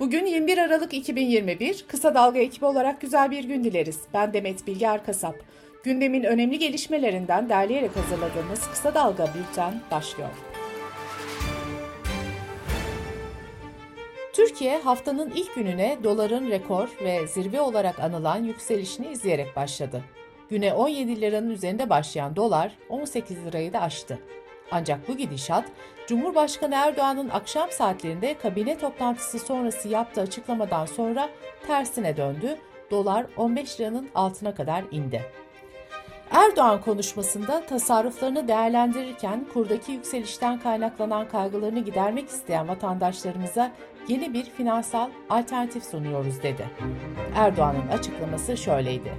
Bugün 21 Aralık 2021, Kısa Dalga ekibi olarak güzel bir gün dileriz. Ben Demet Bilge Erkasap. Gündemin önemli gelişmelerinden derleyerek hazırladığımız Kısa Dalga Bülten başlıyor. Türkiye haftanın ilk gününe doların rekor ve zirve olarak anılan yükselişini izleyerek başladı. Güne 17 liranın üzerinde başlayan dolar 18 lirayı da aştı. Ancak bu gidişat Cumhurbaşkanı Erdoğan'ın akşam saatlerinde kabine toplantısı sonrası yaptığı açıklamadan sonra tersine döndü. Dolar 15 liranın altına kadar indi. Erdoğan konuşmasında tasarruflarını değerlendirirken kurdaki yükselişten kaynaklanan kaygılarını gidermek isteyen vatandaşlarımıza yeni bir finansal alternatif sunuyoruz dedi. Erdoğan'ın açıklaması şöyleydi.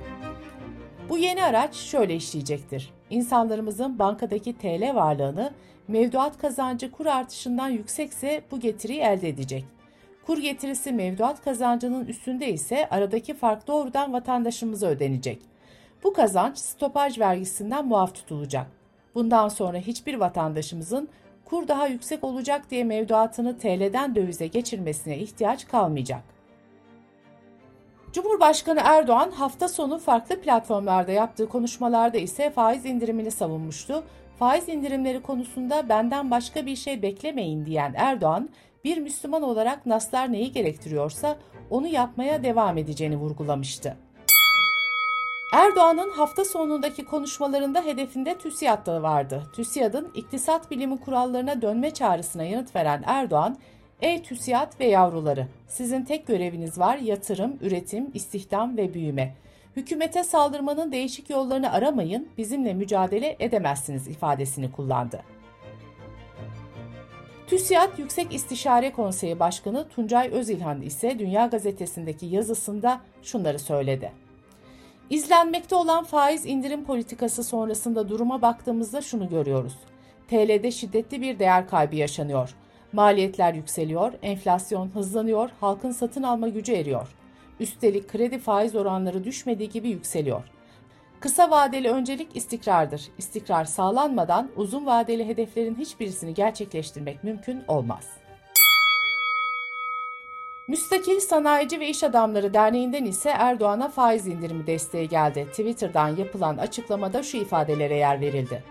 Bu yeni araç şöyle işleyecektir. İnsanlarımızın bankadaki TL varlığını mevduat kazancı kur artışından yüksekse bu getiriyi elde edecek. Kur getirisi mevduat kazancının üstünde ise aradaki fark doğrudan vatandaşımıza ödenecek. Bu kazanç stopaj vergisinden muaf tutulacak. Bundan sonra hiçbir vatandaşımızın kur daha yüksek olacak diye mevduatını TL'den dövize geçirmesine ihtiyaç kalmayacak. Cumhurbaşkanı Erdoğan hafta sonu farklı platformlarda yaptığı konuşmalarda ise faiz indirimini savunmuştu. Faiz indirimleri konusunda benden başka bir şey beklemeyin diyen Erdoğan, bir Müslüman olarak naslar neyi gerektiriyorsa onu yapmaya devam edeceğini vurgulamıştı. Erdoğan'ın hafta sonundaki konuşmalarında hedefinde TÜSİAD vardı. TÜSİAD'ın iktisat bilimi kurallarına dönme çağrısına yanıt veren Erdoğan, Ey TÜSİAD ve yavruları, sizin tek göreviniz var yatırım, üretim, istihdam ve büyüme. Hükümete saldırmanın değişik yollarını aramayın, bizimle mücadele edemezsiniz ifadesini kullandı. TÜSİAD Yüksek İstişare Konseyi Başkanı Tuncay Özilhan ise Dünya Gazetesi'ndeki yazısında şunları söyledi. İzlenmekte olan faiz indirim politikası sonrasında duruma baktığımızda şunu görüyoruz. TL'de şiddetli bir değer kaybı yaşanıyor. Maliyetler yükseliyor, enflasyon hızlanıyor, halkın satın alma gücü eriyor. Üstelik kredi faiz oranları düşmediği gibi yükseliyor. Kısa vadeli öncelik istikrardır. İstikrar sağlanmadan uzun vadeli hedeflerin hiçbirisini gerçekleştirmek mümkün olmaz. Müstakil Sanayici ve İş Adamları Derneği'nden ise Erdoğan'a faiz indirimi desteği geldi. Twitter'dan yapılan açıklamada şu ifadelere yer verildi.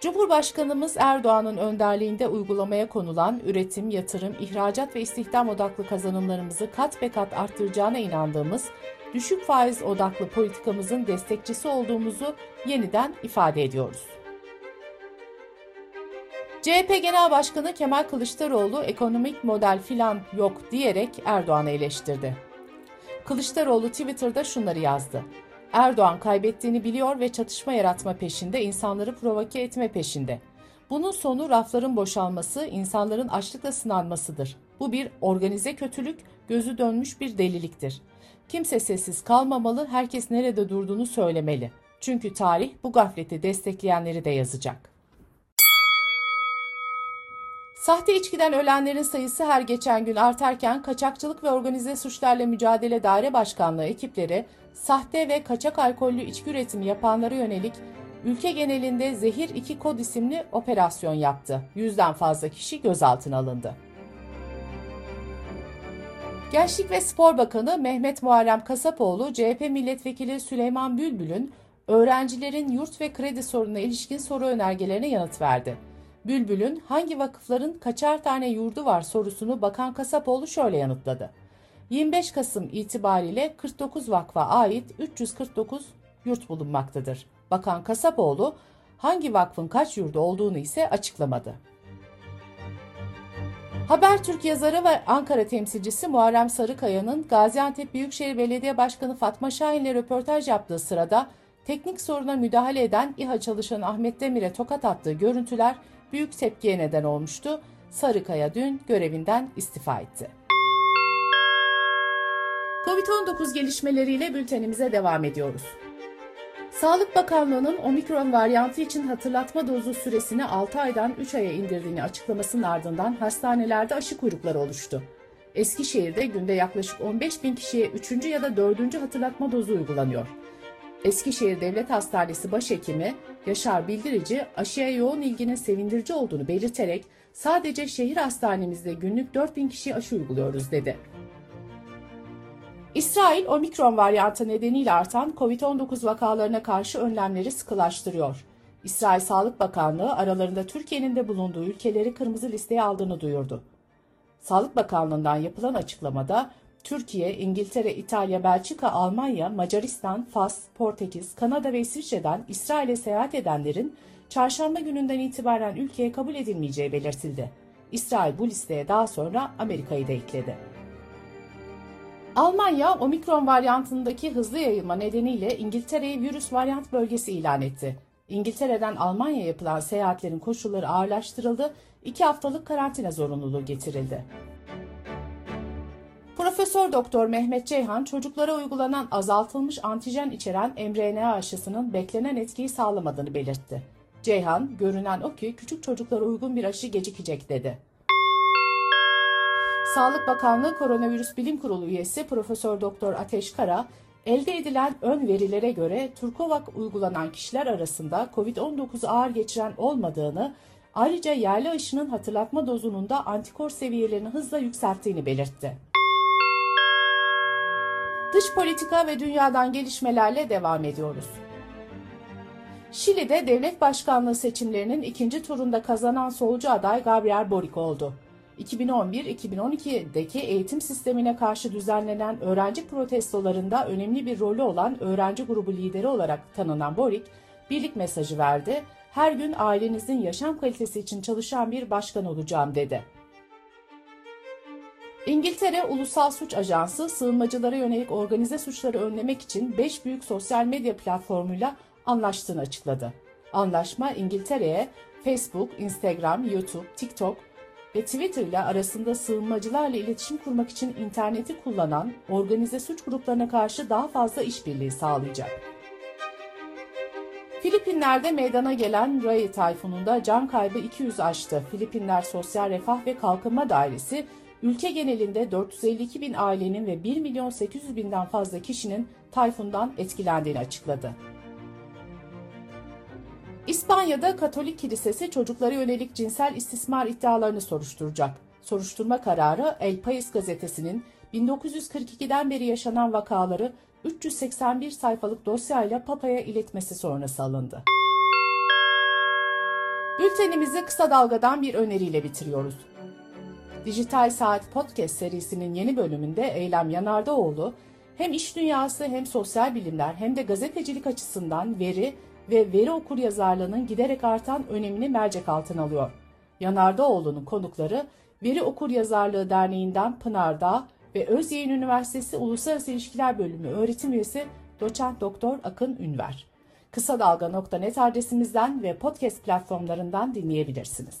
Cumhurbaşkanımız Erdoğan'ın önderliğinde uygulamaya konulan üretim, yatırım, ihracat ve istihdam odaklı kazanımlarımızı kat be kat arttıracağına inandığımız düşük faiz odaklı politikamızın destekçisi olduğumuzu yeniden ifade ediyoruz. CHP Genel Başkanı Kemal Kılıçdaroğlu ekonomik model filan yok diyerek Erdoğan'ı eleştirdi. Kılıçdaroğlu Twitter'da şunları yazdı. Erdoğan kaybettiğini biliyor ve çatışma yaratma peşinde, insanları provoke etme peşinde. Bunun sonu rafların boşalması, insanların açlıkla sınanmasıdır. Bu bir organize kötülük, gözü dönmüş bir deliliktir. Kimse sessiz kalmamalı, herkes nerede durduğunu söylemeli. Çünkü tarih bu gafleti destekleyenleri de yazacak. Sahte içkiden ölenlerin sayısı her geçen gün artarken Kaçakçılık ve Organize Suçlarla Mücadele Daire Başkanlığı ekipleri sahte ve kaçak alkollü içki üretimi yapanlara yönelik ülke genelinde Zehir 2 Kod isimli operasyon yaptı. Yüzden fazla kişi gözaltına alındı. Gençlik ve Spor Bakanı Mehmet Muharrem Kasapoğlu, CHP Milletvekili Süleyman Bülbül'ün öğrencilerin yurt ve kredi sorununa ilişkin soru önergelerine yanıt verdi. Bülbül'ün hangi vakıfların kaçar tane yurdu var sorusunu Bakan Kasapoğlu şöyle yanıtladı. 25 Kasım itibariyle 49 vakfa ait 349 yurt bulunmaktadır. Bakan Kasapoğlu hangi vakfın kaç yurdu olduğunu ise açıklamadı. Habertürk yazarı ve Ankara temsilcisi Muharrem Sarıkaya'nın Gaziantep Büyükşehir Belediye Başkanı Fatma Şahin'le röportaj yaptığı sırada teknik soruna müdahale eden İHA çalışanı Ahmet Demir'e tokat attığı görüntüler büyük tepkiye neden olmuştu. Sarıkaya dün görevinden istifa etti. Covid-19 gelişmeleriyle bültenimize devam ediyoruz. Sağlık Bakanlığı'nın omikron varyantı için hatırlatma dozu süresini 6 aydan 3 aya indirdiğini açıklamasının ardından hastanelerde aşı kuyrukları oluştu. Eskişehir'de günde yaklaşık 15 bin kişiye 3. ya da 4. hatırlatma dozu uygulanıyor. Eskişehir Devlet Hastanesi Başhekimi Yaşar Bildirici aşıya yoğun ilginin sevindirici olduğunu belirterek sadece şehir hastanemizde günlük 4 bin kişi aşı uyguluyoruz dedi. İsrail, omikron varyantı nedeniyle artan COVID-19 vakalarına karşı önlemleri sıkılaştırıyor. İsrail Sağlık Bakanlığı aralarında Türkiye'nin de bulunduğu ülkeleri kırmızı listeye aldığını duyurdu. Sağlık Bakanlığı'ndan yapılan açıklamada Türkiye, İngiltere, İtalya, Belçika, Almanya, Macaristan, Fas, Portekiz, Kanada ve İsviçre'den İsrail'e seyahat edenlerin çarşamba gününden itibaren ülkeye kabul edilmeyeceği belirtildi. İsrail bu listeye daha sonra Amerika'yı da ekledi. Almanya, omikron varyantındaki hızlı yayılma nedeniyle İngiltere'yi virüs varyant bölgesi ilan etti. İngiltere'den Almanya yapılan seyahatlerin koşulları ağırlaştırıldı, iki haftalık karantina zorunluluğu getirildi. Profesör Doktor Mehmet Ceyhan çocuklara uygulanan azaltılmış antijen içeren mRNA aşısının beklenen etkiyi sağlamadığını belirtti. Ceyhan, görünen o ki küçük çocuklara uygun bir aşı gecikecek dedi. Sağlık Bakanlığı Koronavirüs Bilim Kurulu üyesi Profesör Doktor Ateş Kara, elde edilen ön verilere göre Turkovak uygulanan kişiler arasında COVID-19 ağır geçiren olmadığını, ayrıca yerli aşının hatırlatma dozunun da antikor seviyelerini hızla yükselttiğini belirtti. Dış politika ve dünyadan gelişmelerle devam ediyoruz. Şili'de devlet başkanlığı seçimlerinin ikinci turunda kazanan solcu aday Gabriel Boric oldu. 2011-2012'deki eğitim sistemine karşı düzenlenen öğrenci protestolarında önemli bir rolü olan öğrenci grubu lideri olarak tanınan Boric, birlik mesajı verdi. Her gün ailenizin yaşam kalitesi için çalışan bir başkan olacağım dedi. İngiltere Ulusal Suç Ajansı sığınmacılara yönelik organize suçları önlemek için 5 büyük sosyal medya platformuyla anlaştığını açıkladı. Anlaşma İngiltere'ye Facebook, Instagram, YouTube, TikTok ve Twitter ile arasında sığınmacılarla iletişim kurmak için interneti kullanan organize suç gruplarına karşı daha fazla işbirliği sağlayacak. Filipinler'de meydana gelen Ray tayfununda can kaybı 200 aştı. Filipinler Sosyal Refah ve Kalkınma Dairesi ülke genelinde 452 bin ailenin ve 1 milyon 800 binden fazla kişinin tayfundan etkilendiğini açıkladı. İspanya'da Katolik Kilisesi çocuklara yönelik cinsel istismar iddialarını soruşturacak. Soruşturma kararı El País gazetesinin 1942'den beri yaşanan vakaları 381 sayfalık dosyayla Papa'ya iletmesi sonrası alındı. Bültenimizi kısa dalgadan bir öneriyle bitiriyoruz. Dijital Saat Podcast serisinin yeni bölümünde Eylem Yanardaoğlu hem iş dünyası hem sosyal bilimler hem de gazetecilik açısından veri ve veri okur yazarlığının giderek artan önemini mercek altına alıyor. Yanardaoğlu'nun konukları Veri Okur Yazarlığı Derneği'nden Pınar Dağ ve Özyeğin Üniversitesi Uluslararası İlişkiler Bölümü öğretim üyesi Doçent Doktor Akın Ünver. Kısa Dalga.net adresimizden ve podcast platformlarından dinleyebilirsiniz.